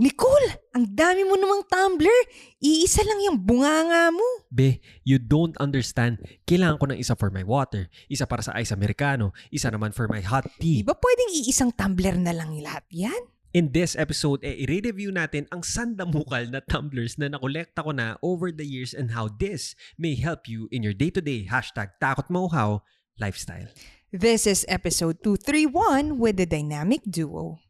Nicole, ang dami mo namang tumbler. Iisa lang yung bunganga mo. Be, you don't understand. Kailangan ko ng isa for my water, isa para sa ice americano, isa naman for my hot Di tea. ba pwedeng iisang tumbler na lang lahat yan? In this episode, eh, i-review natin ang sandamukal na tumblers na nakolekta ko na over the years and how this may help you in your day-to-day hashtag takot lifestyle. This is episode 231 with the dynamic duo.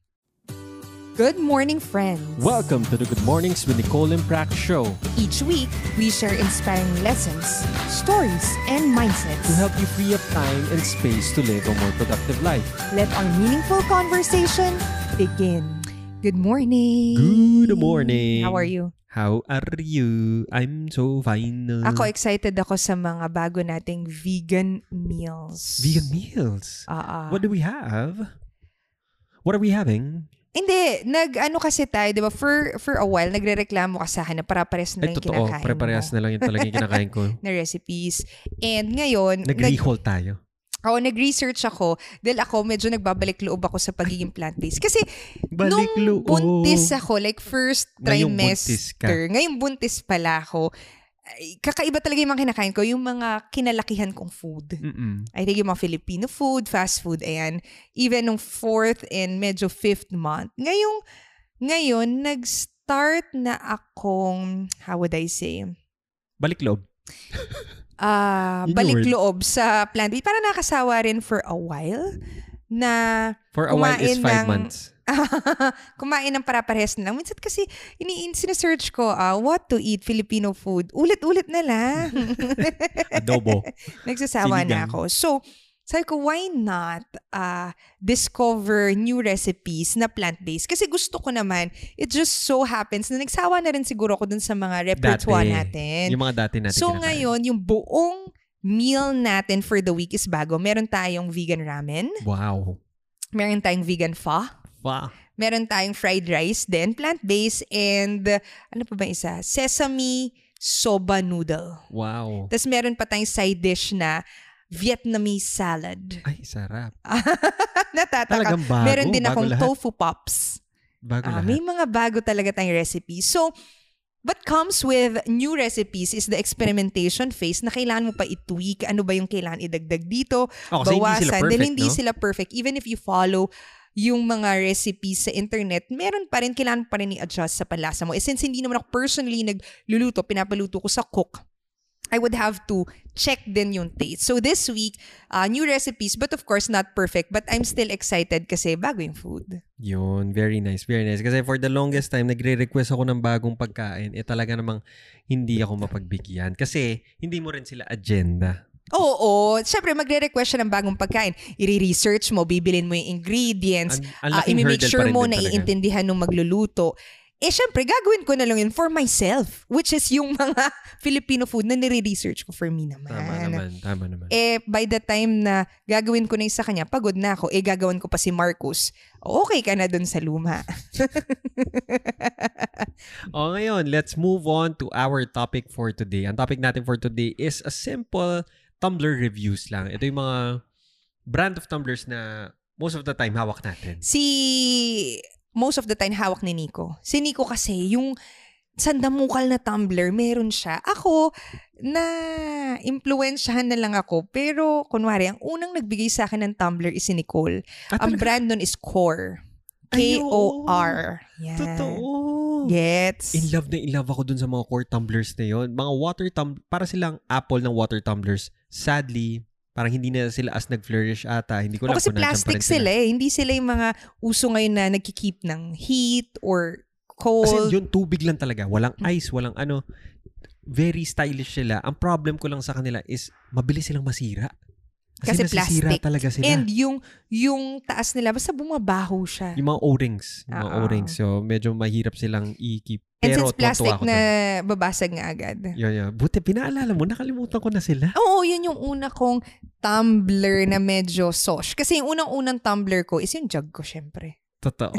Good morning, friends. Welcome to the Good Mornings with Nicole and Prax show Each week, we share inspiring lessons, stories, and mindsets. to help you free up time and space to live a more productive life. Let our meaningful conversation begin. Good morning. Good morning. How are you? How are you? I'm so fine. Ako excited ako sa mga bago nating vegan meals. Vegan meals. Ah, ah. What do we have? What are we having? Hindi, nag-ano kasi tayo, di ba? For, for a while, nagre-reklamo ka sa akin na para-pares na Ay, yung totoo. kinakain Pare-parehas mo na lang yung talagang kinakain ko. na recipes. And ngayon, nag, Nag-rehaul tayo. ako, nag-research ako dahil ako medyo nagbabalik loob ako sa pagiging plant-based. Kasi nung loob. buntis ako, like first Ngayong buntis ka. trimester, ngayong buntis pala ako, kakaiba talaga yung mga kinakain ko, yung mga kinalakihan kong food. Mm-mm. I think yung mga Filipino food, fast food, ayan. Even nung fourth and medyo fifth month. Ngayong, ngayon, nag-start na akong, how would I say, Balik loob. ah Yun yung balik word. loob sa plant-based. Parang nakasawa rin for a while na For a while is Kumain five ng- months. kumain ng para-pares na lang. Minsan kasi, ini sinesearch ko, ah, what to eat Filipino food. Ulit-ulit na lang. Adobo. Nagsasawa na Sinigang. ako. So, sabi ko, why not uh, discover new recipes na plant-based? Kasi gusto ko naman, it just so happens na nagsawa na rin siguro ako dun sa mga repertoire Dati. natin. Yung mga dati natin So kinakain. ngayon, yung buong meal natin for the week is bago. Meron tayong vegan ramen, Wow. meron tayong vegan pho, Wow. meron tayong fried rice din, plant-based, and uh, ano pa ba isa? Sesame soba noodle. Wow. Tapos meron pa tayong side dish na Vietnamese salad. Ay, sarap. Natataka. Talagang bago. Meron din bago akong lahat. tofu pops. Bago Ah, lahat. may mga bago talaga tayong recipes. So, what comes with new recipes is the experimentation phase na kailangan mo pa i-tweak. Ano ba yung kailangan idagdag dito? Oh, kasi hindi sila bawasan. perfect, Dahil hindi no? sila perfect. Even if you follow yung mga recipes sa internet, meron pa rin, kailangan pa rin i-adjust sa panlasa mo. Eh, since hindi naman ako personally nagluluto, pinapaluto ko sa cook, I would have to check din yung taste. So this week, uh, new recipes, but of course not perfect. But I'm still excited kasi bago yung food. Yun, very nice, very nice. Kasi for the longest time, nagre-request ako ng bagong pagkain. Eh talaga namang hindi ako mapagbigyan. Kasi hindi mo rin sila agenda. Oo, syempre magre-request siya ng bagong pagkain. I-research mo, bibilin mo yung ingredients, ang uh, laking i-make sure mo na iintindihan nung magluluto. Eh, syempre, gagawin ko na lang yun for myself, which is yung mga Filipino food na nire-research ko for me naman. Tama naman, tama naman. Eh, by the time na gagawin ko na yung sa kanya, pagod na ako. Eh, gagawin ko pa si Marcus. Okay ka na dun sa luma. O ngayon, let's move on to our topic for today. Ang topic natin for today is a simple tumbler reviews lang. Ito yung mga brand of tumblers na most of the time hawak natin. si, most of the time, hawak ni Nico. Si Nico kasi, yung sandamukal na tumbler, meron siya. Ako, na impluensyahan na lang ako. Pero, kunwari, ang unang nagbigay sa akin ng tumbler is si Nicole. Ah, Ang brand nun is Core. K-O-R. Yan. Totoo. Gets? In love na in love ako dun sa mga core tumblers na yon. Mga water tum para silang Apple ng water tumblers. Sadly, parang hindi na sila as nag-flourish ata. Hindi ko O alam kasi kung plastic rin sila eh. Hindi sila yung mga uso ngayon na nagkikeep ng heat or cold. Kasi yun, tubig lang talaga. Walang Mm. ice, walang ano. Very stylish sila. Ang problem ko lang sa kanila is mabilis silang masira. Kasi nasisira plastic. talaga sila. And yung yung taas nila, basta bumabaho siya. yung mga O-rings. Yung mga Oo. O-rings. So, medyo mahirap silang i-keep. And Pero since plastic na dun. babasag nga agad. Yun, yun. Buti, pinaalala mo. Nakalimutan ko na sila. Oo, yun yung una kong tumbler na medyo sosh. Kasi yung unang-unang tumbler ko is yung jug ko, syempre. Totoo.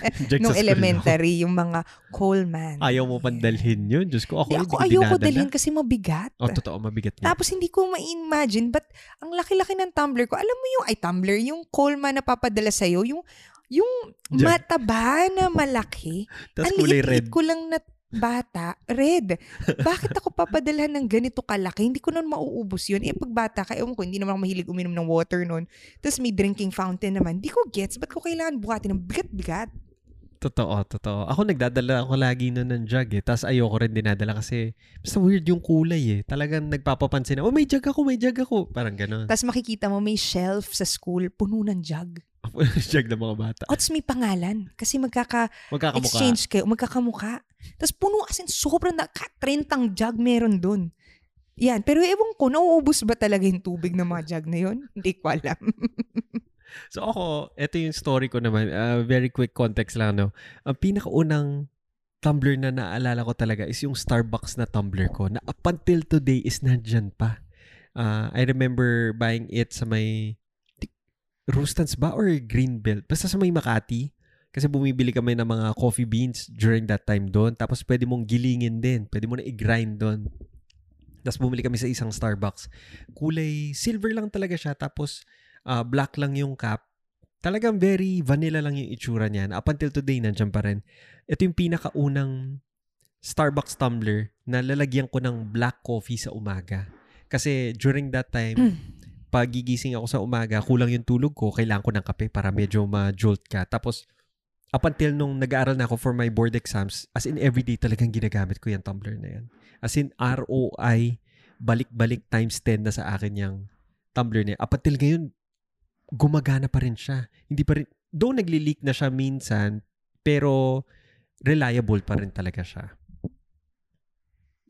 Nung elementary, yung mga Coleman. Ayaw mo pandalhin yun. Diyos ko, ako Hindi, hindi ako ko ayoko dinadala. dalhin kasi mabigat. Oh, totoo. Mabigat nga. Tapos hindi ko ma-imagine, but ang laki-laki ng tumbler ko. Alam mo yung, ay tumbler, yung Coleman na papadala sa'yo, yung, Yung mataba na malaki. Tapos Ang kulay red. ko lang na bata, red. Bakit ako papadalhan ng ganito kalaki? Hindi ko nun mauubos yun. Eh, pag bata ka, ewan ko, hindi naman ako mahilig uminom ng water nun. Tapos may drinking fountain naman. Di ko gets, ba't ko kailangan buhatin ng bigat-bigat? Totoo, totoo. Ako nagdadala ako lagi nun ng jug eh. Tapos ayoko rin dinadala kasi basta weird yung kulay eh. Talagang nagpapapansin na, oh may jug ako, may jug ako. Parang ganon. Tapos makikita mo may shelf sa school, puno ng jug. jug ng mga bata. O, tapos may pangalan. Kasi magkaka-exchange kayo, magkakamuka. Tapos puno as in, sobrang na, 30 jug meron dun. Yan. Pero ewan ko, nauubos ba talaga yung tubig ng mga jug na yun? Hindi ko alam. So ako, ito yung story ko naman. Uh, very quick context lang, no? Ang pinakaunang tumbler na naalala ko talaga is yung Starbucks na tumbler ko na up until today is nandyan pa. Uh, I remember buying it sa may Rustans ba or Greenbelt? Basta sa may Makati. Kasi bumibili kami ng mga coffee beans during that time doon. Tapos pwede mong gilingin din. Pwede mo na i-grind doon. Tapos bumili kami sa isang Starbucks. Kulay silver lang talaga siya. Tapos ah, black lang yung cap. Talagang very vanilla lang yung itsura niyan. Up until today, nandiyan pa rin. Ito yung pinakaunang Starbucks tumbler na lalagyan ko ng black coffee sa umaga. Kasi during that time, pag gigising ako sa umaga, kulang yung tulog ko, kailangan ko ng kape para medyo ma-jolt ka. Tapos, up until nung nag-aaral na ako for my board exams, as in everyday talagang ginagamit ko yung tumbler na yan. As in ROI, balik-balik times 10 na sa akin yung tumbler na yan. Up until ngayon, gumagana pa rin siya. Hindi pa rin, though nagli-leak na siya minsan, pero reliable pa rin talaga siya.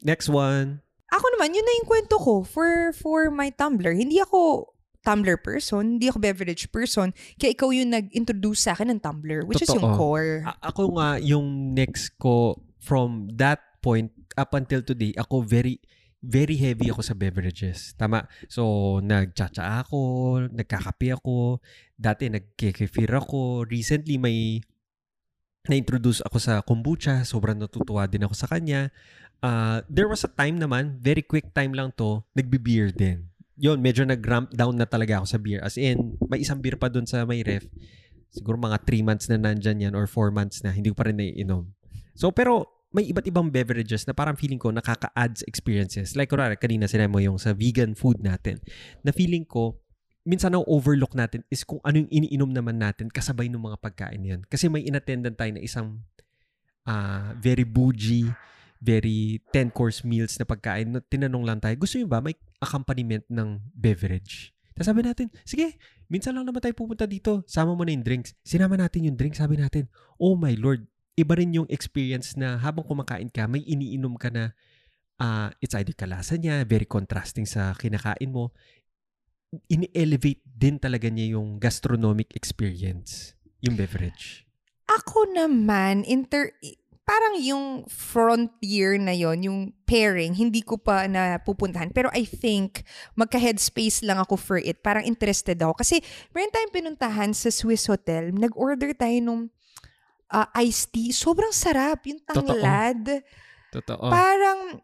Next one. Ako naman, yun na yung kwento ko for, for my Tumblr. Hindi ako Tumblr person, hindi ako beverage person. Kaya ikaw yung nag-introduce sa akin ng Tumblr, which is yung Totoo. core. A- ako nga, yung next ko, from that point up until today, ako very, very heavy ako sa beverages. Tama. So, nagchacha ako, nagkakape ako, dati nagkekefir ako. Recently, may na-introduce ako sa kombucha. Sobrang natutuwa din ako sa kanya. Uh, there was a time naman, very quick time lang to, nagbe-beer din. Yun, medyo nag-ramp down na talaga ako sa beer. As in, may isang beer pa dun sa may ref. Siguro mga 3 months na nandyan yan or 4 months na, hindi ko pa rin naiinom. So, pero may iba't ibang beverages na parang feeling ko nakaka-add sa experiences. Like, kunwari, kanina sinabi mo yung sa vegan food natin, na feeling ko, minsan ang overlook natin is kung ano yung iniinom naman natin kasabay ng mga pagkain yan. Kasi may inattendan tayo na isang ah, very bougie, very 10-course meals na pagkain. na Tinanong lang tayo, gusto nyo ba may accompaniment ng beverage? Tapos sabi natin, sige, minsan lang naman tayo pupunta dito. Sama mo na yung drinks. Sinama natin yung drinks. Sabi natin, oh my Lord, iba rin yung experience na habang kumakain ka, may iniinom ka na ah, it's either kalasa niya, very contrasting sa kinakain mo. Ini-elevate din talaga niya yung gastronomic experience, yung beverage. Ako naman, inter parang yung frontier na yon yung pairing, hindi ko pa napupuntahan. Pero I think, magka-headspace lang ako for it. Parang interested ako. Kasi, meron tayong pinuntahan sa Swiss Hotel. Nag-order tayo nung ah, iced tea. Sobrang sarap. Yung Totoo. tanglad. Totoo. Parang,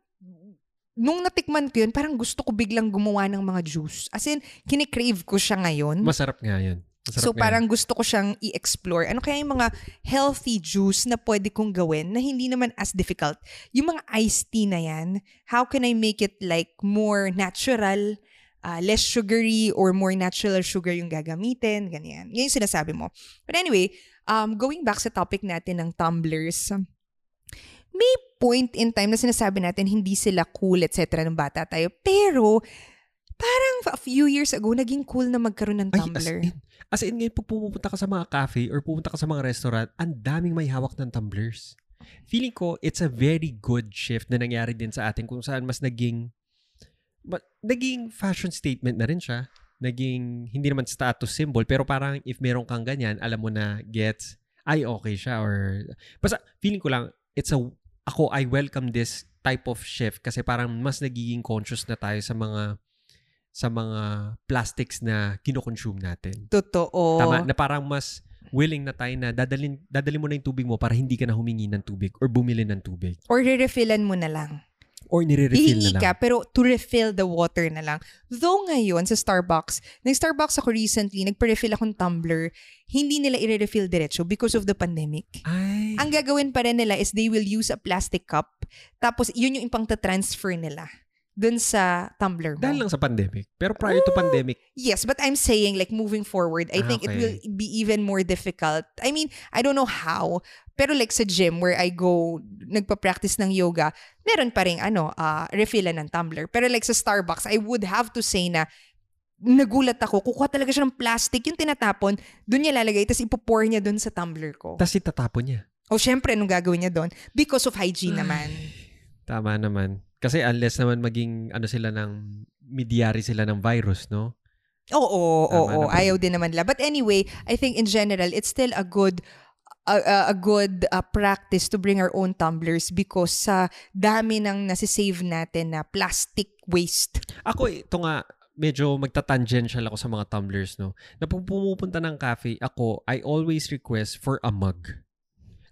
nung natikman ko yun, parang gusto ko biglang gumawa ng mga juice. As in, kinikrave ko siya ngayon. Masarap nga yun. Masarap So parang gusto ko siyang i-explore. Ano kaya yung mga healthy juice na pwede kong gawin na hindi naman as difficult? Yung mga iced tea na yan, how can I make it like more natural, uh, less sugary, or more natural sugar yung gagamitin, ganyan. Yan yung sinasabi mo. But anyway, um, going back sa topic natin ng tumblers, may point in time na sinasabi natin hindi sila cool, etc. nung bata tayo. Pero, parang a few years ago, naging cool na magkaroon ng Ay, tumbler. as in, as in ngayon, pag pupunta ka sa mga cafe or pupunta ka sa mga restaurant, ang daming may hawak ng tumblers. Feeling ko, it's a very good shift na nangyari din sa atin kung saan mas naging, ma- naging fashion statement na rin siya. Naging, hindi naman status symbol, pero parang if meron kang ganyan, alam mo na gets, ay okay siya or, basta feeling ko lang, it's a, ako, I welcome this type of shift kasi parang mas nagiging conscious na tayo sa mga sa mga plastics na kinoconsume natin. Totoo. Tama, na parang mas willing na tayo na dadalin, dadalin mo na yung tubig mo para hindi ka na humingi ng tubig or bumili ng tubig. Or re-refillan mo na lang. Or nire-refill na lang. ka, pero to refill the water na lang. Though ngayon, sa Starbucks, nag-Starbucks ako recently, nagpa-refill akong tumbler, hindi nila i-refill diretso because of the pandemic. Ay. Ang gagawin pa rin nila is they will use a plastic cup, tapos yun yung ipang transfer nila dun sa tumbler mo. Dahil lang sa pandemic. Pero prior to pandemic, Yes, but I'm saying like moving forward, I Ah, think it will be even more difficult. I mean, I don't know how, pero like sa gym where I go, nagpa-practice ng yoga, meron pa rin ano, uh, refillan ng tumbler. Pero like sa Starbucks, I would have to say na nagulat ako, kukuha talaga siya ng plastic, yung tinatapon, dun niya lalagay, tapos ipopour niya dun sa tumbler ko. tas itatapon niya. O syempre, anong gagawin niya doon? Because of hygiene naman. Tama naman. Kasi unless naman maging ano sila ng mediary sila ng virus, no? Oo, oo, oo. Ayaw din naman nila. But anyway, I think in general, it's still a good a, a- a good uh, practice to bring our own tumblers because sa dami ng nasisave natin na plastic waste. Ako, ito nga, medyo magta-tangential ako sa mga tumblers, no? Na pag pumupunta ng cafe, ako, I always request for a mug.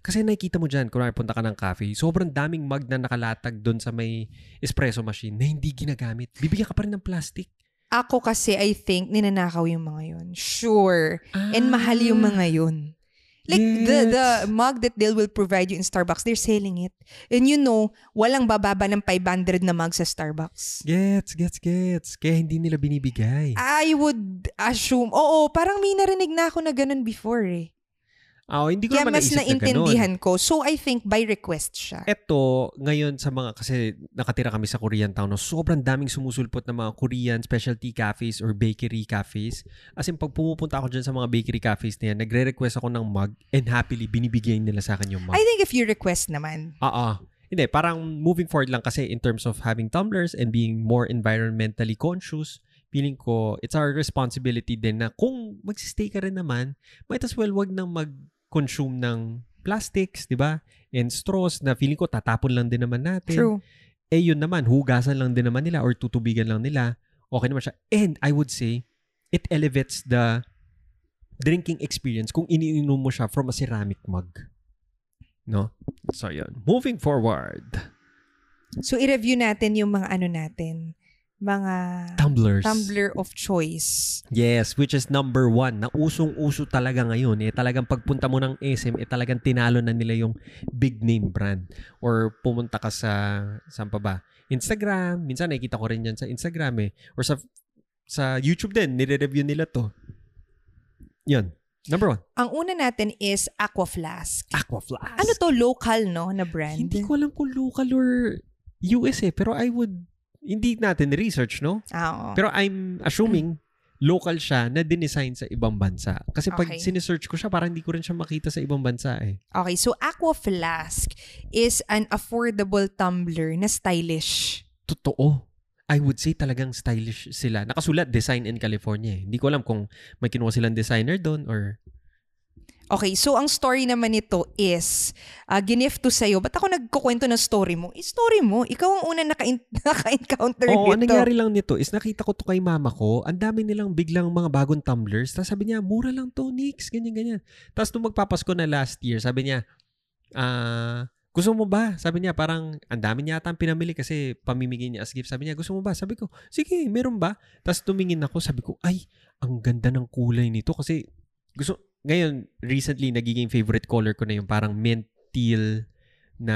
Kasi nakikita mo dyan, kung punta ka ng cafe, sobrang daming mug na nakalatag doon sa may espresso machine na hindi ginagamit. Bibigyan ka pa rin ng plastic. Ako kasi, I think, ninanakaw yung mga yun. Sure. And mahal yung mga yun. Like, the, the Gets. mug that they will provide you in Starbucks, they're selling it. And you know, walang bababa ng 500 na mug sa Starbucks. Gets, gets, gets. Kaya hindi nila binibigay. I would assume, oo, parang may narinig na ako na ganun before eh. Ah, hindi ko Kaya naman mas naisip na ganun. naintindihan ko. So, I think by request siya. Eto, ngayon sa mga, kasi nakatira kami sa Korean town, no, sobrang daming sumusulpot ng mga Korean specialty cafes or bakery cafes. As in, pag pumupunta ako dyan sa mga bakery cafes na yan, nagre-request ako ng mug and happily binibigay nila sa akin yung mug. I think if you request naman. Ah, ah. Hindi, parang moving forward lang kasi in terms of having tumblers and being more environmentally conscious, feeling ko, it's our responsibility din na kung magsistay ka rin naman, might as well wag nang mag-consume ng plastics, di ba? And straws na feeling ko tatapon lang din naman natin. True. Eh yun naman, hugasan lang din naman nila or tutubigan lang nila. Okay naman siya. And I would say, it elevates the drinking experience kung iniinom mo siya from a ceramic mug. No? So yun. Moving forward. So, i-review natin yung mga ano natin. Mga Tumblers. tumbler of choice. Yes, which is number one. Na usong-uso talaga ngayon. Eh, talagang pagpunta mo ng SM, eh, talagang tinalo na nila yung big name brand. Or pumunta ka sa, saan pa ba? Instagram. Minsan nakikita ko rin yan sa Instagram eh. Or sa sa YouTube din, nire-review nila to. Yun. Number one. Ang una natin is Aqua Flask. Aqua Flask. Ano to? Local, no? Na brand? Hindi ko alam kung local or US eh. Pero I would, hindi natin research, no? Ah, oo. Pero I'm assuming local siya na dinesign sa ibang bansa. Kasi pag Okay. sinesearch ko siya, parang hindi ko rin siya makita sa ibang bansa eh. Okay, so Aqua Flask is an affordable tumbler na stylish. Totoo. I would say talagang stylish sila. Nakasulat, design in California eh. Hindi ko alam kung may kinuha silang designer doon or... Okay, so ang story naman nito is, uh, gift to sa'yo. Ba't ako nagkukwento ng story mo? Eh, story mo. Ikaw ang una naka- naka-encounter Oo, ang nito. nangyari lang nito is nakita ko to kay mama ko. Ang dami nilang biglang mga bagong tumblers. Tapos sabi niya, mura lang to, Nix. Ganyan, ganyan. Tapos nung magpapasko na last year, sabi niya, ah, gusto mo ba? Sabi niya, parang ang dami niya ata ang pinamili kasi pamimigay niya as gift. Sabi niya, gusto mo ba? Sabi ko, sige, meron ba? Tapos tumingin ako, sabi ko, ay, ang ganda ng kulay nito kasi gusto, ngayon, recently, nagiging favorite color ko na yung parang mint teal na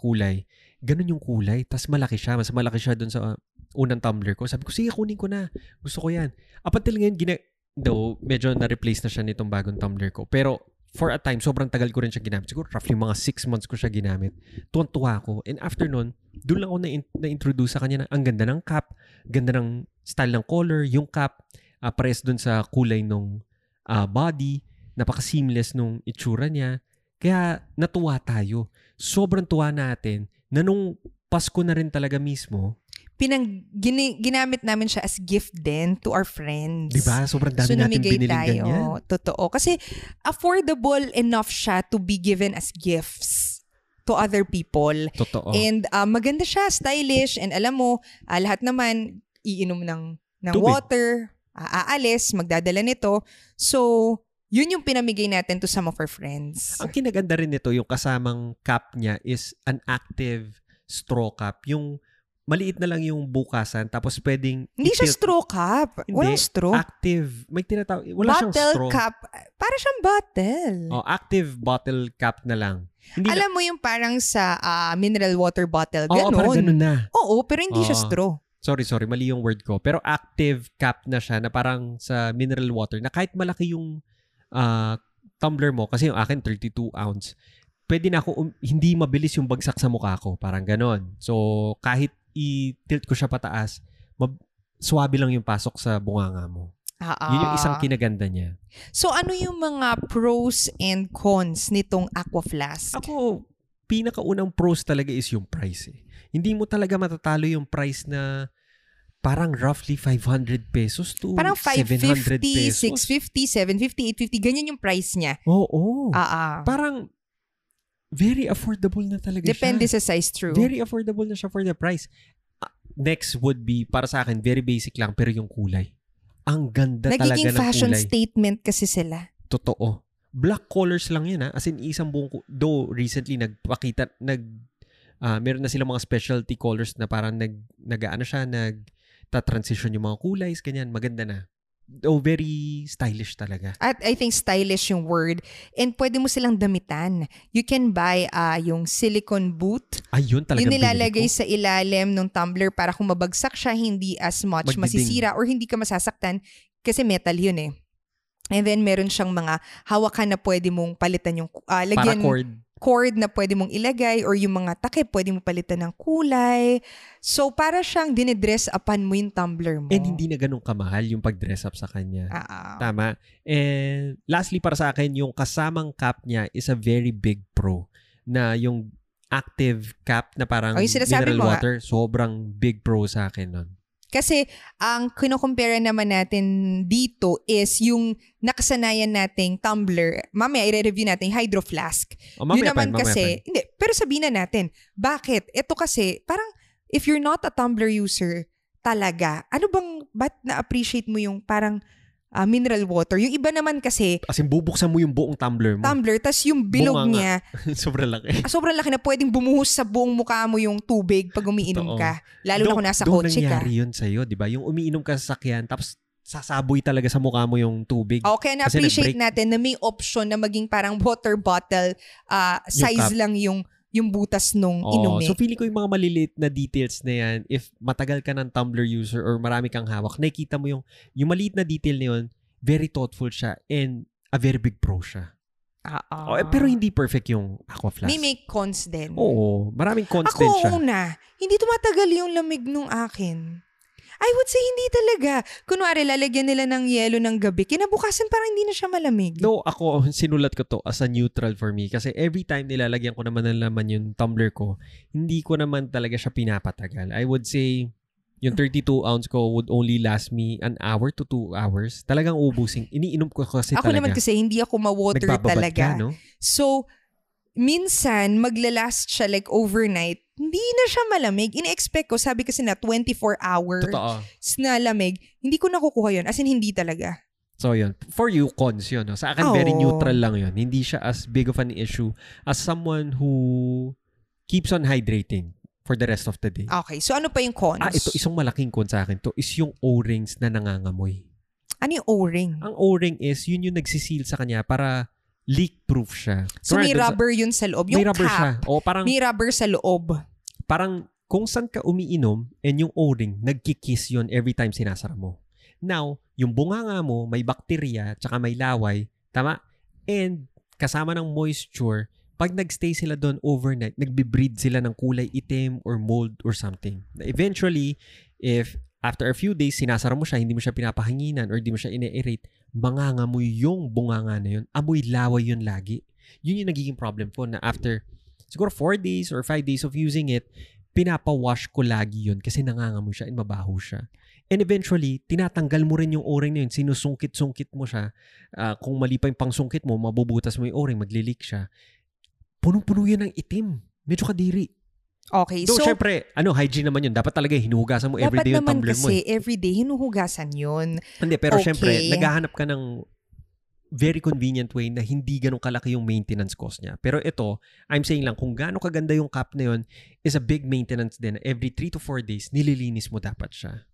kulay. Ganun yung kulay. Tapos malaki siya. Mas malaki siya dun sa uh, unang tumbler ko. Sabi ko, sige, kunin ko na. Gusto ko yan. Up until ngayon, gina- though, medyo na-replace na siya nitong bagong tumbler ko. Pero, for a time, sobrang tagal ko rin siya ginamit. Siguro, roughly mga six months ko siya ginamit. Tuwan-tuwa ako. And after nun, doon lang ako na- na-introduce sa kanya na ang ganda ng cap, ganda ng style ng color, yung cap, uh, pares dun sa kulay ng body, napaka-seamless nung itsura niya. Kaya natuwa tayo. Sobrang tuwa natin na nung Pasko na rin talaga mismo, Pinang, gini- ginamit namin siya as gift din to our friends. di ba? Sobrang dami so, natin biniling tayo. ganyan. Totoo. Kasi affordable enough siya to be given as gifts to other people. Totoo. And uh, maganda siya, stylish, and alam mo, ah, lahat naman iinom ng, ng Tubig. water, aalis, magdadala nito. So, yun yung pinamigay natin to some of our friends. Ang kinaganda rin nito, yung kasamang cap niya is an active straw cap. Yung maliit na lang yung bukasan tapos pwedeng Hindi siya straw cup. Hindi. Walang straw. active. May tinatawag, wala siyang bottle straw. cup. Para siyang bottle. Oh, active bottle cap na lang. Hindi Alam mo yung parang sa ah, mineral water bottle. na, Oo, parang ganun na. Oo, pero hindi siya Oo. straw. Sorry, sorry, mali yung word ko. Pero active cap na siya na parang sa mineral water na kahit malaki yung ah, tumbler mo, kasi yung akin 32 ounce, pwede na ako, um- hindi mabilis yung bagsak sa mukha ko. Parang ganon. So, kahit i-tilt ko siya pataas, mab- swabe lang yung pasok sa bunganga mo. Ah, Yun yung isang kinaganda niya. So ano yung mga pros and cons nitong Aqua Flask? Ako, pinakaunang pros talaga is yung price eh. Hindi mo talaga matatalo yung price na parang roughly 500 pesos to Parang 700 550, pesos. 650, 750, 850. Ganyan yung price niya. Oo. Ah, ah. Parang very affordable na talaga Depende siya. sa size, true. Very affordable na siya for the price. Ah, Next would be, para sa akin, very basic lang, pero yung kulay. Ang ganda Nagiging talaga ng fashion kulay. statement kasi sila. Totoo. Black colors lang yun ha. As in, isang buong, though recently nagpakita, nag, ah, meron na silang mga specialty colors na parang nag, nag ano siya, nag, ta-transition yung mga kulay, ganyan, maganda na. Though very stylish talaga. At I think stylish yung word. And pwede mo silang damitan. You can buy ah yung silicone boot. Ayun talaga Yung nilalagay sa ilalim ng tumbler para kung mabagsak siya, hindi as much Magdiding. masisira or hindi ka masasaktan kasi metal yun eh. And then meron siyang mga hawakan na pwede mong palitan yung ah, lagyan Paracord. Cord na pwede mong ilagay or yung mga takip pwede mo palitan ng kulay. So para siyang dinidress upan mo yung tumbler mo. And hindi na ganun kamahal yung pag-dress up sa kanya. Ah, ah. Tama. And lastly para sa akin, yung kasamang cap niya is a very big pro. Na yung active cap na parang Oh, mineral mo water, sobrang big pro sa akin nun. Kasi ang kinocompare naman natin dito is yung nakasanayan nating tumbler. Mamaya i-review natin yung hydro flask. O, Yun mamaya naman pa, kasi, pa. hindi, pero sabihin na natin, bakit? Ito kasi, parang if you're not a tumbler user talaga, ano bang, ba't na-appreciate mo yung parang ah, mineral water? Yung iba naman kasi, As in, bubuksan mo yung buong tumbler mo. tumbler, tas yung bilog Bunganga. niya, Sobrang laki. ah, sobrang laki na pwedeng bumuhos sa buong mukha mo yung tubig pag umiinom Totoo. ka. Lalo na Doon- kung nasa doon kotse ka. nangyari yun sa'yo, di ba? Yung umiinom ka sa sakyan, tapos sasaboy talaga sa mukha mo yung tubig. Okay, Kasi na-appreciate natin na may option na maging parang water bottle ah, size cup. lang yung yung butas nung Oo. inumi. So feeling ko yung mga maliliit na details na yan, if matagal ka ng tumbler user or marami kang hawak, nakikita mo yung, yung maliit na detail na yun, very thoughtful siya and a very big pro siya. Ah, ah. Oh, eh, pero hindi perfect yung Aqua Flask. May may cons din. Oo, maraming cons Ako, din siya. una, hindi tumatagal yung lamig nung akin. I would say hindi talaga. Kunwari, lalagyan nila ng yelo ng gabi. Kinabukasan parang hindi na siya malamig. Though ako, sinulat ko to as a neutral for me kasi every time nilalagyan ko naman ng laman yung tumbler ko, hindi ko naman talaga siya pinapatagal. I would say, yung 32 ounce ko would only last me an hour to 2 hours. Talagang ubusin. Iniinom ko kasi Ako talaga. naman kasi hindi ako ma-water talaga. Ka, no? So, minsan, maglalast siya like overnight. Hindi na siya malamig. Ina-expect ko, sabi kasi na 24 hours Totoo. na lamig. Hindi ko nakukuha yun. As in, hindi talaga. So, yun. For you, cons yun. No? Sa akin, very Oo. neutral lang yun. Hindi siya as big of an issue as someone who keeps on hydrating for the rest of the day. Okay, so ano pa yung cons? Ah, ito, isang malaking con sa akin to is yung O-rings na nangangamoy. Ano yung O-ring? Ang O-ring is, yun yung nagsiseal sa kanya para leak-proof siya. So may dun sa- rubber yun sa loob. Yung may rubber siya. cap, O parang, may rubber sa loob. parang kung saan ka umiinom and yung O-ring, nagkikiss yun every time sinasara mo. Now, yung bunganga mo, may bakterya, tsaka may laway, tama? And kasama ng moisture, pag nagstay sila doon overnight, nagbe-breed sila ng kulay itim or mold or something. Eventually, if after a few days, sinasara mo siya, hindi mo siya pinapahanginan or hindi mo siya ine-aerate, mangangamoy yung bunganga na yun. Amoy laway yun lagi. Yun yung nagiging problem ko na after siguro 4 days or 5 days of using it, pinapawash ko lagi yun kasi nangangamoy siya and mabaho siya. And eventually, tinatanggal mo rin yung o-ring na yun. Sinusungkit-sungkit mo siya. Ah, kung mali pa yung pangsungkit mo, mabubutas mo yung o-ring, maglilik siya. Punong-puno yun ng itim. Medyo kadiri. Okay, Though, so syempre, ano, hygiene naman yun. Dapat talaga hinuhugasan mo dapat everyday yung naman tumbler mo. kasi Eh. everyday hinuhugasan yun. Hindi, pero Okay. syempre, naghahanap ka ng very convenient way na hindi ganun kalaki yung maintenance cost niya. Pero ito, I'm saying lang, kung gaano kaganda yung cup na yun, is a big maintenance din. Every 3 to 4 days, nililinis mo dapat siya.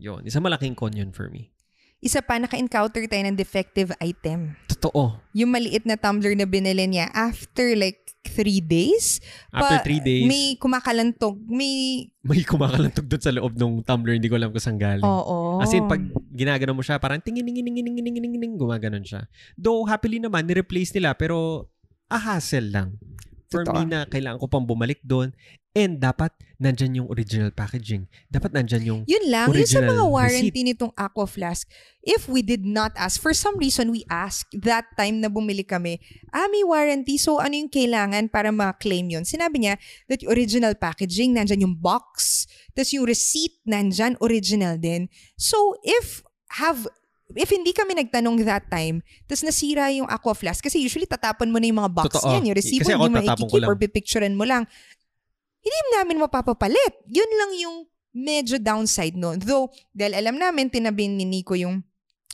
Yun. Isa malaking con yun for me. Isa pa, naka-encounter tayo ng defective item. Totoo. Yung maliit na tumbler na binili niya, after like three days, After pa- 3 days, may, kumakalantog, may, may kumakalantog doon sa loob ng tumbler. Hindi ko alam kung saan galing. oo. As in, pag ginagano mo siya, parang tingin, tingin, tingin, tingin, tingin, tingin, tingin, gumaganon siya. Though, happily naman, ni-replace nila, pero a hassle lang. For Totoo. me na kailangan ko pang bumalik doon. And dapat, nandyan yung original packaging. Dapat nandyan yung Yun lang, yung sa mga warranty nitong Aqua Flask, if we did not ask, for some reason we asked that time na bumili kami, ah, may warranty, so ano yung kailangan para ma-claim yun? Sinabi niya that yung original packaging, nandyan yung box, tapos yung receipt, nandyan, original din. So, if have if hindi kami nagtanong that time, tapos nasira yung Aqua Flask, kasi usually tatapon mo na yung mga box Totoo. niyan, yung resibo, Kasi hindi mo ikikip or pipicturean mo lang. Hindi namin mapapapalit. Yun lang yung medyo downside no. Though, dahil alam namin, tinabi ni Nico yung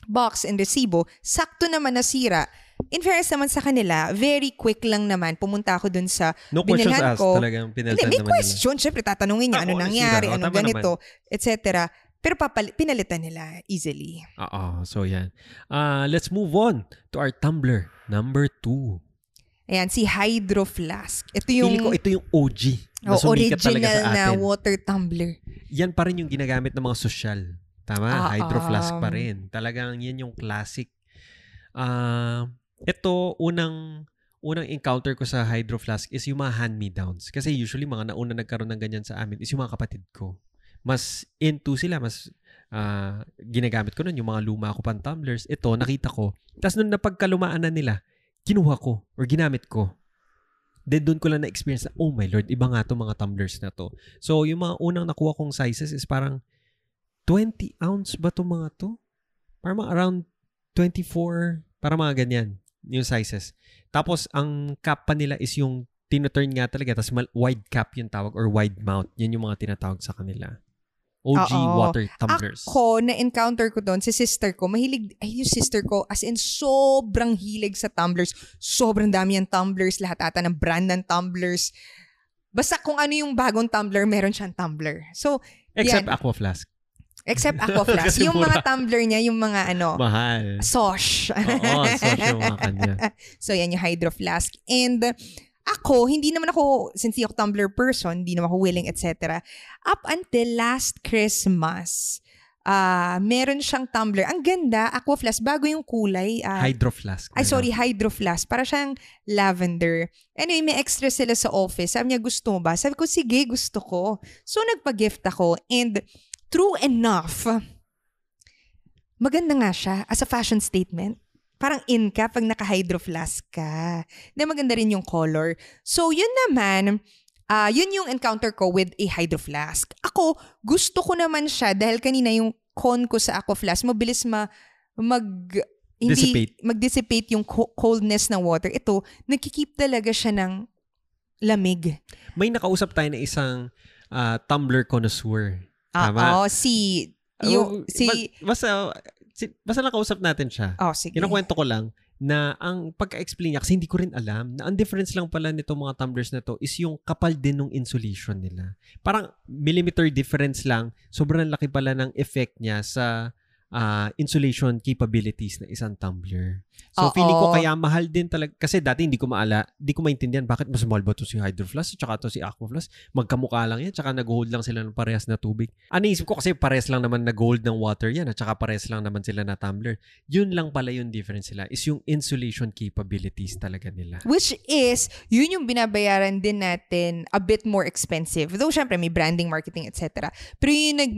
box and resibo, sakto naman nasira. In fairness naman sa kanila, very quick lang naman. Pumunta ako dun sa no questions binilhan asked ko. talagang Hindi, may question. Siyempre, tatanungin niya Ah, ano nangyari, ano ganito, etc. Pero papal- pinalitan nila easily. Oo, so yan. Uh, let's move on to our tumbler number two. Ayan, si Hydro Flask. Ito yung Feeling ko ito yung OG na oh, original na water tumbler. yan pa rin yung ginagamit ng mga sosyal. Tama? Ah, Hydro flask pa rin. Talagang yan yung classic. Ah, ito, unang unang encounter ko sa hydro flask is yung mga hand-me-downs. Kasi usually, mga nauna nagkaroon ng ganyan sa amin is yung mga kapatid ko. Mas into sila, mas ah, ginagamit ko nun yung mga luma ko pang tumblers. Ito, nakita ko. Tapos nung napagkalumaan na nila, kinuha ko or ginamit ko. Then doon ko lang na-experience na, oh my lord, iba nga to mga tumblers na to. So, yung mga unang nakuha kong sizes is parang 20 ounce ba to mga to? Parang around 24, parang mga ganyan yung sizes. Tapos, ang cap pa nila is yung tinoturn nga talaga, tapos wide cap yung tawag or wide mount. Yan yung mga tinatawag sa kanila. OG Oo. water tumblers. Ako, na-encounter ko doon, si sister ko, mahilig, ay yung sister ko, as in sobrang hilig sa tumblers. Sobrang dami yung tumblers, lahat ata ng brand ng tumblers. Basta kung ano yung bagong tumbler, meron siyang tumbler. So, Except yan. Aqua Flask. except Aqua Flask. Yung mga tumbler niya, yung mga ano, Mahal. sosh. Oo, so yung mga kanya. So, yan yung Hydro Flask. And ako, hindi naman ako, since ako tumbler person, hindi naman ako willing, etc. Up until last Christmas, ah meron siyang tumbler. Ang ganda, Aqua Flask, bago yung kulay. ah, Hydro Flask. ay, sorry, Hydro Flask. Para siyang lavender. Anyway, may extra sila sa office. Sabi niya, gusto mo ba? Sabi ko, sige, gusto ko. So, nagpa-gift ako. And true enough, maganda nga siya as a fashion statement. Parang in ka pag naka-hydro flask ka. Na maganda rin yung color. So, yun naman, ah yun yung encounter ko with a hydro flask. Ako, gusto ko naman siya dahil kanina yung con ko sa aqua flask, mabilis ma mag hindi Dissipate. mag-dissipate yung co- coldness ng water. Ito, nagkikeep talaga siya ng lamig. May nakausap tayo na isang ah, tumbler connoisseur. Tama? Oo, si yung Oh, si ba- basta, basta nakausap natin siya. Oh, sige. Kinukwento ko lang na ang pagka-explain niya, kasi hindi ko rin alam, na ang difference lang pala nito mga tumblers na to is yung kapal din ng insulation nila. Parang millimeter difference lang, sobrang laki pala ng effect niya sa ah, insulation capabilities na isang tumbler. So Oo. feeling ko kaya mahal din talaga, kasi dati hindi ko maala, hindi ko maintindihan bakit mas mahal ba to si Hydro Flask at to si Aqua Flask. Magkamukha lang yan, tsaka nag-hold lang sila ng parehas na tubig. Ano isip ko kasi parehas lang naman nag-hold ng water yan at tsaka parehas lang naman sila na tumbler yun lang pala yung difference nila is yung insulation capabilities talaga nila. Which is, yun yung binabayaran din natin a bit more expensive. Though, syempre, may branding, marketing, etc. Pero yun nag,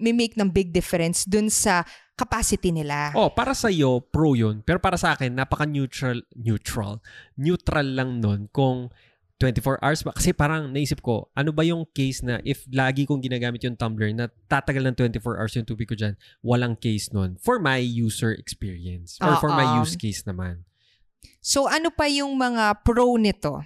may make ng big difference dun sa capacity nila. Oh, para sa iyo pro yun. Pero para sa akin, napaka-neutral, neutral, neutral lang nun kung 24 hours ba? Kasi parang naisip ko, ano ba yung case na if lagi kong ginagamit yung tumbler na tatagal ng 24 hours yung tubig ko dyan, walang case nun for my user experience or for my use case naman. So, ano pa yung mga pro nito?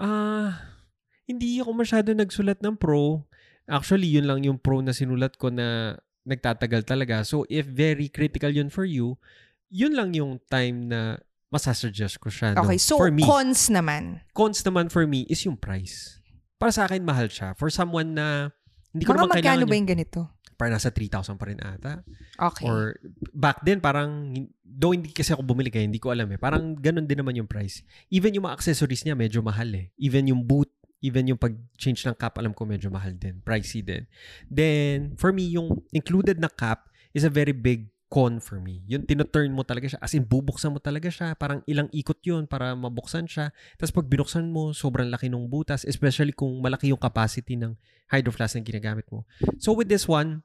Ah, hindi ako masyado nagsulat ng pro. Actually, yun lang yung pro na sinulat ko na nagtatagal talaga. So, if very critical yun for you, yun lang yung time na masasuggest ko siya. no? Okay, so for me, cons naman. cons naman for me is yung price. Para sa akin, mahal siya. For someone na hindi ko Mga naman magkano kailangan ba yung, ganito? para nasa 3,000 pa rin ata. Okay. Or back then, parang, though hindi kasi ako bumili kaya hindi ko alam eh. Parang ganun din naman yung price. Even yung mga accessories niya, medyo mahal eh. Even yung boot, even yung pag-change ng cap, alam ko medyo mahal din. Pricey din. Then, for me, yung included na cap is a very big con for me. Yung tinoturn mo talaga siya. As in, bubuksan mo talaga siya. Parang ilang ikot yun para mabuksan siya. Tapos pag binuksan mo, sobrang laki ng butas. Especially kung malaki yung capacity ng hydro flask na ginagamit mo. So with this one,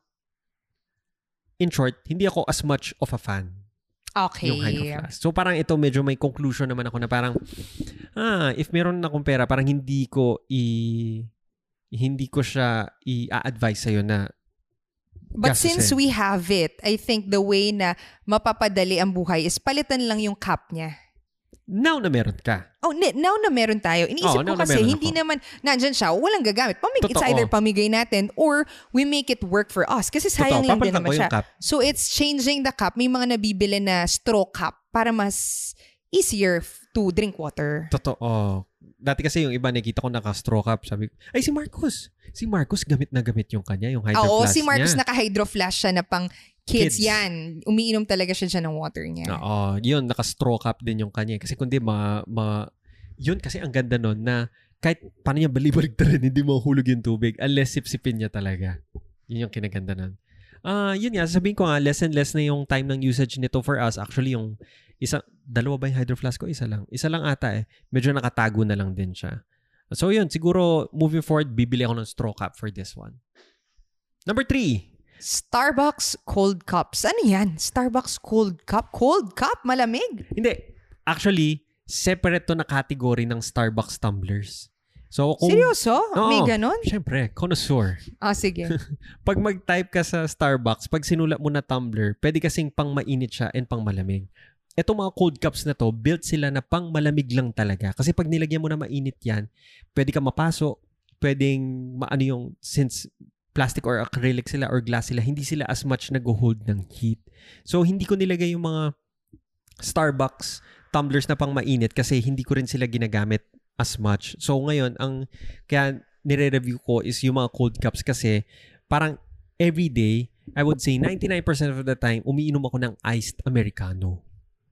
in short, hindi ako as much of a fan okay. yung hydro flask. So parang ito medyo may conclusion naman ako na parang ah, if meron na akong pera, parang hindi ko i hindi ko siya i-advise sa'yo na But gastusin. since we have it, I think the way na mapapadali ang buhay is palitan lang yung cup niya. Now na meron ka. Oh, now na meron tayo. Iniisip now ko na kasi meron hindi ako. naman nandyan siya, walang gagamit. Pamig, it's Totoo. either pamigay natin or we make it work for us. Kasi sayang lang din naman siya. cup. So it's changing the cup. May mga nabibili na straw cup para mas easier to drink water. Totoo. Dati kasi yung iba nakita ko naka-straw cup. Sabi ko, ay si Marcos. Si Marcos gamit na gamit yung kanya, yung hydro Oo, flask si Marcos niya. naka-hydro flash siya na pang kids. Kids. Yan. Umiinom talaga siya dyan ng water niya. Oo, yun, naka-straw cup din yung kanya. Kasi kundi ma, ma, yun kasi ang ganda nun na kahit paano niya balibalik rin, hindi mahulog yung tubig unless sipsipin niya talaga. Yun yung kinaganda nun. Ah, yun nga, sabihin ko nga, less and less na yung time ng usage nito for us. Actually, yung isa, dalawa ba yung hydro flask ko? Isa lang. Isa lang ata eh. Medyo nakatago na lang din siya. So yun, siguro moving forward, bibili ako ng straw cup for this one. Number three, Starbucks cold cups. Ano yan? Starbucks cold cup? Cold cup? Malamig? Hindi. Actually, separate to na category ng Starbucks tumblers. So, kung... Seryoso? May Oo. ganon? Siyempre, connoisseur. Ah, sige. Pag mag-type ka sa Starbucks, pag sinulat mo na tumbler, pwede kasing pang mainit siya and pang malamig. Etong mga cold cups na to, built sila na pang malamig lang talaga. Kasi pag nilagyan mo na mainit yan, pwede ka mapaso, pwedeng maano yung, since plastic or acrylic sila or glass sila, hindi sila as much nag-hold ng heat. So, hindi ko nilagay yung mga Starbucks tumblers na pang mainit kasi hindi ko rin sila ginagamit as much. So, ngayon, ang kaya nire-review ko is yung mga cold cups kasi parang every day, I would say 99% of the time, umiinom ako ng iced Americano.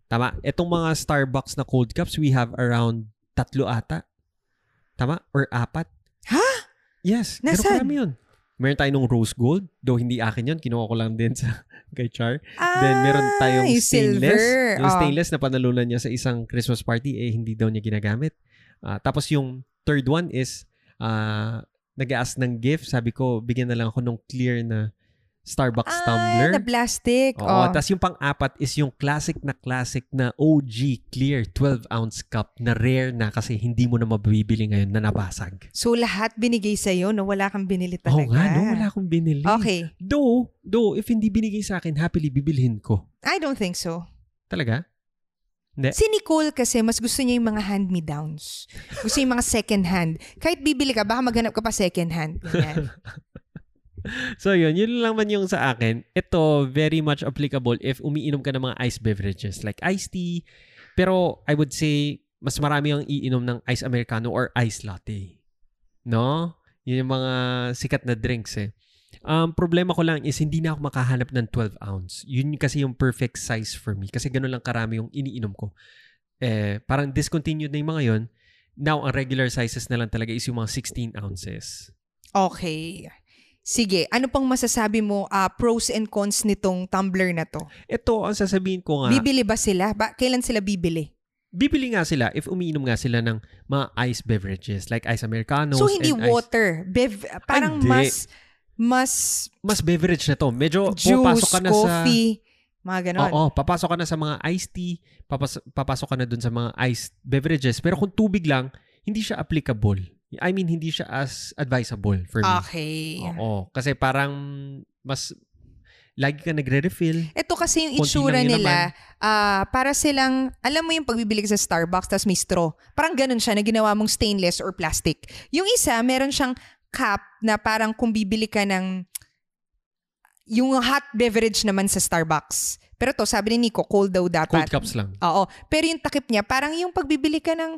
Tama? Etong mga Starbucks na cold cups, we have around tatlo ata. Tama? Or apat. Ha? Yes. Nasaan? karami yun. Meron tayo nung rose gold. Though hindi akin yun. Kinuha ko lang din sa kay Char. Ah, Then meron tayong yung stainless. silver. Yung Oh. stainless na panalunan niya sa isang Christmas party, eh hindi daw niya ginagamit. Ah, tapos yung third one is, ah nag-ask ng gift. Sabi ko, bigyan na lang ako ng clear na Starbucks Ah, tumbler. na plastic. Oo, oh. tapos yung pang-apat is yung classic na classic na OG clear 12-ounce cup na rare na kasi hindi mo na mabibili ngayon na nabasag. So, lahat binigay sa'yo na wala kang binili Oo talaga. nga, no? Wala akong binili. Okay. Though, though, if hindi binigay sa akin, happily bibilhin ko. I don't think so. Talaga? Hindi. Si Nicole kasi, mas gusto niya yung mga hand-me-downs. Gusto yung mga second-hand. Kahit bibili ka, baka maghanap ka pa second-hand. Ganyan. So yun, yun lang man yung sa akin. Ito, very much applicable if umiinom ka ng mga ice beverages like iced tea. Pero I would say, mas marami ang iinom ng ice americano or ice latte. No? Yun yung mga sikat na drinks eh. Um, problema ko lang is hindi na ako makahanap ng 12 ounce. Yun kasi yung perfect size for me. Kasi ganun lang karami yung iniinom ko. Eh, parang discontinued na yung mga yun. Now, ang regular sizes na lang talaga is yung mga 16 ounces. Okay. Sige, ano pang masasabi mo ah, pros and cons nitong tumbler na to? Ito, ang sasabihin ko nga, Bibili ba sila? Ba, kailan sila bibili? bibili nga sila if umiinom nga sila ng mga ice beverages like ice americanos so, hindi and ice- water. Bev, parang hindi. mas, mas mas beverage na to. Medyo juice, papasok ka na coffee, mga sa ganon. Oo, papasok ka na sa mga iced tea, papas- papasok ka na dun sa mga iced beverages. Pero kung tubig lang, hindi siya applicable. I mean, hindi siya as advisable for me. Okay. Oo, kasi parang mas lagi ka nagre-refill. Ito kasi yung itsura nila, ah, para silang, alam mo yung pagbibili sa Starbucks, tapos may straw. Parang ganun siya na ginawa mong stainless or plastic. Yung isa, meron siyang cup na parang kung bibili ka ng yung hot beverage naman sa Starbucks. Pero to, sabi ni Nico, cold daw dapat. Cold cups lang. Oo. Pero yung takip niya, parang yung pagbibili ka ng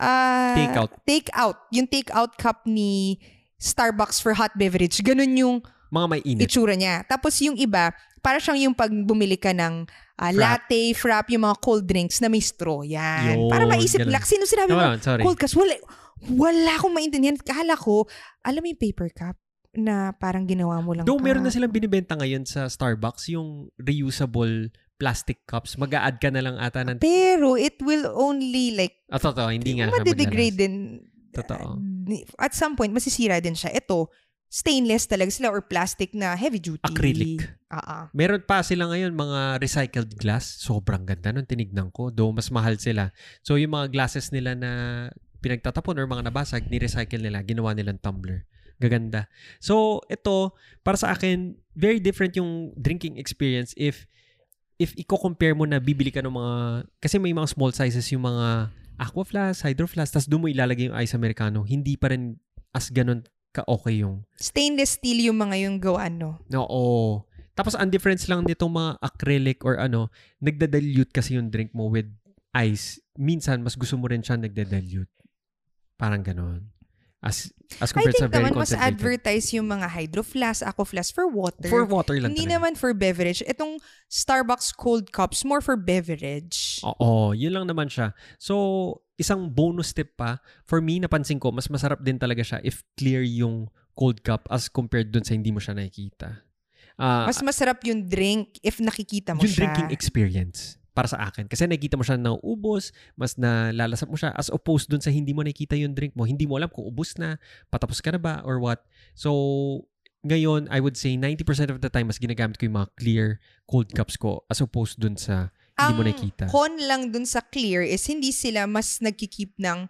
ah, Take out. Take out. Yung take out cup ni Starbucks for hot beverage. Ganun yung Mga may init. itsura niya. Tapos yung iba, para siyang yung pag bumili ka ng ah, Frap. latte, frap, yung mga cold drinks na may straw. Yan. Yun, para maisip ganun. lang. Sino sinabi mo? Sorry. Cold kasi wala, wala akong maintindihan. Kala ko, alam mo yung paper cup na parang ginawa mo lang. Though meron na silang binibenta ngayon sa Starbucks, yung reusable plastic cups. mag add ka na lang ata ng... Pero it will only like, Ah, totoo, hindi nga siya madidegrade din. Totoo. At some point, masisira din siya. Ito, stainless talaga sila or plastic na heavy duty. Acrylic. Ah. Meron pa sila ngayon mga recycled glass. Sobrang ganda nung tinignan ko. Though mas mahal sila. So yung mga glasses nila na pinagtatapon or mga nabasag, ni-recycle nila, ginawa nilang tumbler. Gaganda. So ito, para sa akin, very different yung drinking experience if if i-compare mo na bibili ka ng mga, kasi may mga small sizes yung mga aqua flask, hydro flask, tas doon mo ilalagay yung ice americano, hindi pa rin as ganun ka-okay yung Stainless steel yung mga yung gawaan, no? Oo. Tapos ang difference lang nitong mga acrylic or ano, nagda-dilute kasi yung drink mo with ice. Minsan, mas gusto mo rin siya nagda-dilute. Parang ganon. As, as I compared think sa very naman mas advertise yung mga hydro flask, aqua flask for water. For water lang Hindi talaga. naman for beverage. Itong Starbucks cold cups, more for beverage. Oo, yun lang naman siya. So, isang bonus tip pa, for me, napansin ko, mas masarap din talaga siya if clear yung cold cup as compared dun sa hindi mo siya nakikita. Ah, Mas masarap yung drink if nakikita mo yung siya. drinking experience para sa akin. Kasi nakikita mo siya na ubos, mas nalalasap mo siya as opposed dun sa hindi mo nakikita yung drink mo. Hindi mo alam kung ubos na, patapos ka na ba, or what. So, ngayon, I would say 90% of the time, mas ginagamit ko yung mga clear cold cups ko as opposed dun sa hindi mo Ang nakikita. con lang dun sa clear is hindi sila mas nagkikeep ng,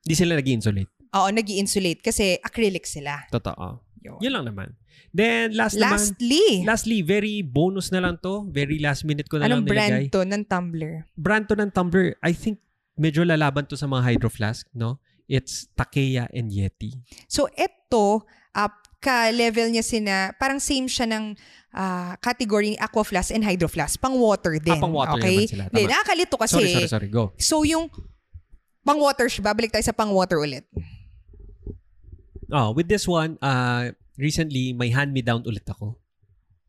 Hindi sila nag insulate oo, nag insulate kasi acrylic sila. Totoo. Yun. Yun lang naman. Then, last naman, Lastly, lastly, very bonus na lang to. Very last minute ko na anong lang brand nilagay. to ng tumbler? brand to ng tumbler, I think medyo lalaban to sa mga hydro flask, no? It's Takeya and Yeti. So, ito, uh, ka-level niya sina, parang same siya ng ah, category ni Aqua Flask and Hydro Flask. Pang water din. Ah, pang water okay? naman sila. Hindi, Tama. nakakalito kasi. Sorry, sorry, sorry. Go. So, yung pang water babalik tayo sa pang water ulit. Oh, with this one, uh, recently, may hand-me-down ulit ako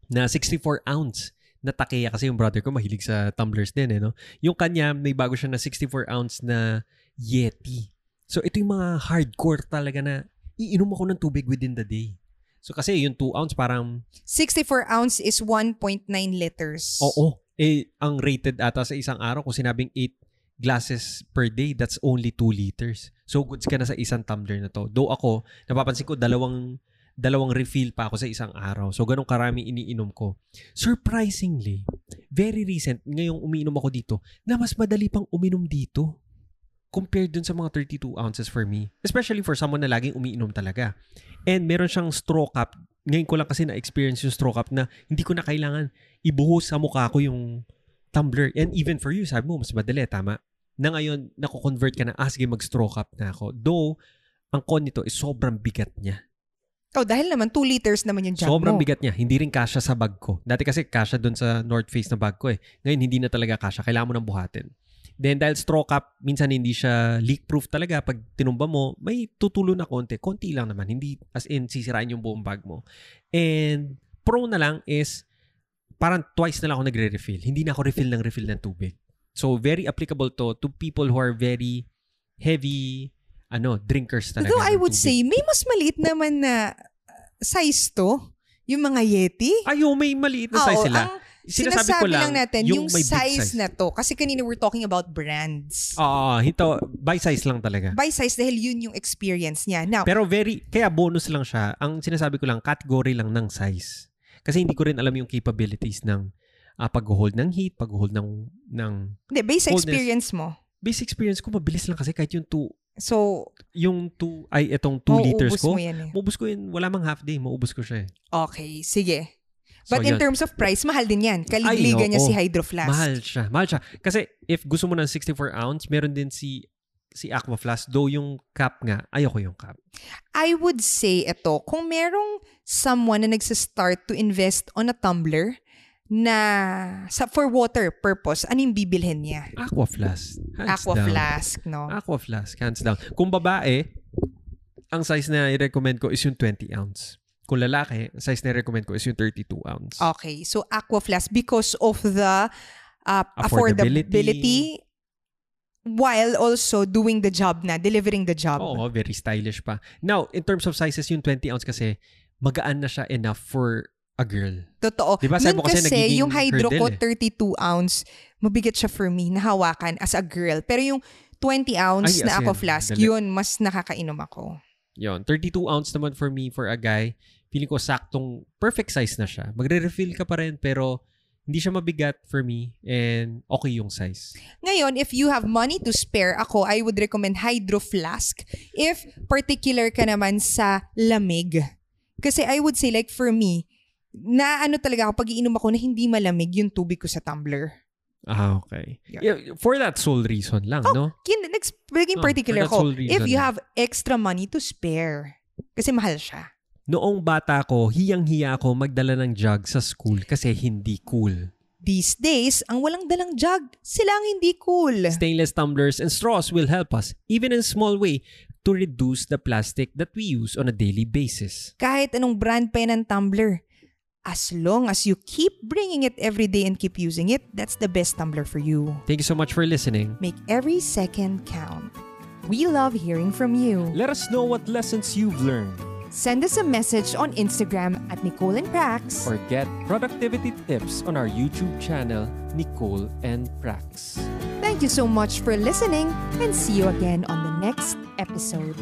na 64 ounce na Takeya kasi yung brother ko mahilig sa tumblers din, eh, no? Yung kanya, may bago siya na 64 ounce na Yeti. So, ito yung mga hardcore talaga na iinom ako ng tubig within the day. So, kasi yung 2 ounce parang 64 ounce is 1.9 liters. Oo. Eh, ang rated ata sa isang araw, kung sinabing 8 glasses per day, that's only 2 liters. So, goods ka na sa isang tumbler na to. Though ako, napapansin ko, dalawang dalawang refill pa ako sa isang araw. So, ganun karami iniinom ko. Surprisingly, very recent, ngayong umiinom ako dito, na mas madali pang uminom dito compared dun sa mga 32 ounces for me. Especially for someone na laging umiinom talaga. And meron siyang straw cup. Ngayon ko lang kasi na-experience yung straw cup na hindi ko na kailangan ibuhos sa mukha ko yung tumbler. And even for you, sabi mo, mas madali, tama? Na ngayon, nako-convert ka na, ah, sige, mag-straw cup na ako. Though, ang con nito is sobrang bigat niya. Oh, dahil naman 2 liters naman yung jug Sobrang mo. bigat niya. Hindi rin kasya sa bag ko. Dati kasi kasya doon sa North Face na bag ko eh. Ngayon hindi na talaga kasya. Kailangan mo nang buhatin. Then dahil straw cup, minsan hindi siya leak-proof talaga. Pag tinumba mo, may tutulo na konti. Konti lang naman. Hindi as in sisirain yung buong bag mo. And pro na lang is parang twice na lang ako nagre-refill. Hindi na ako refill ng refill ng tubig. So very applicable to to people who are very heavy ano, drinkers talaga. Though I would tubig. say, may mas maliit naman na uh, size to. Yung mga Yeti. Ayo, may maliit na Oo, size sila. ang Sinasabi sinasabi ko lang, lang natin, yung, may big size, na to. Kasi kanina we're talking about brands. Oo, ito, by size lang talaga. By size dahil yun yung experience niya. Now, Pero very, kaya bonus lang siya. Ang sinasabi ko lang, category lang ng size. Kasi hindi ko rin alam yung capabilities ng ah, pag-hold ng heat, pag-hold ng, ng hindi, base coldness. experience mo. base experience ko, mabilis lang kasi kahit yung 2, So, yung 2, ay itong 2 liters ko, mo yan eh. maubos ko yun, wala mang half day, maubos ko siya eh. Okay, sige. So, But in yun. terms of price, mahal din yan. Kaligligan Ay, niya oo. si Hydro Flask. Mahal siya. Mahal siya. Kasi if gusto mo ng 64 ounce, meron din si si Aqua Flask. Though yung cup nga, ayoko yung cup. I would say ito, kung merong someone na nagsa-start to invest on a tumbler na sa for water purpose, ano yung bibilhin niya? Aqua flask. Hands Aqua down. flask, no? Aqua flask, hands down. Kung babae, ang size na i-recommend ko is yung 20 ounce. Kung lalaki, ang size na i-recommend ko is yung 32 ounce. Okay, so aqua flask because of the uh, Affordability. affordability while also doing the job na, delivering the job. Oo, very stylish pa. Now, in terms of sizes, yung 20 ounce kasi, magaan na siya enough for a girl. Totoo. Di ba, sabi mo kasi kasi, nagiging yung hydro ko, hurdle 32 ounce, mabigat siya for me, nahawakan as a girl. Pero yung 20 ounce Ay, na in, flask, dali. yun, mas nakakainom ako. Yon, 32 ounce naman for me, for a guy. Feeling ko saktong perfect size na siya. Magre-refill ka pa rin, pero hindi siya mabigat for me and okay yung size. Ngayon, if you have money to spare, ako, I would recommend Hydro Flask. If particular ka naman sa lamig. Kasi I would say, like for me, na ano talaga ako, pag iinom ako na hindi malamig yung tubig ko sa tumbler. Ah, okay. Yeah. Yeah, for that sole reason lang, no? Kin, next, Oh, naging particular that ko, if you lang. have extra money to spare. Kasi mahal siya. Noong bata ko, hiyang-hiya ako magdala ng jug sa school kasi hindi cool. These days, ang walang dalang jug, sila ang hindi cool. Stainless tumblers and straws will help us, even in small way, to reduce the plastic that we use on a daily basis. Kahit anong brand pa ng tumbler. As long as you keep bringing it every day and keep using it, that's the best Tumblr for you. Thank you so much for listening. Make every second count. We love hearing from you. Let us know what lessons you've learned Send us a message on Instagram at Nicole and Prax. or get productivity tips on our YouTube channel, Nicole and Prax. Thank you so much for listening and see you again on the next episode.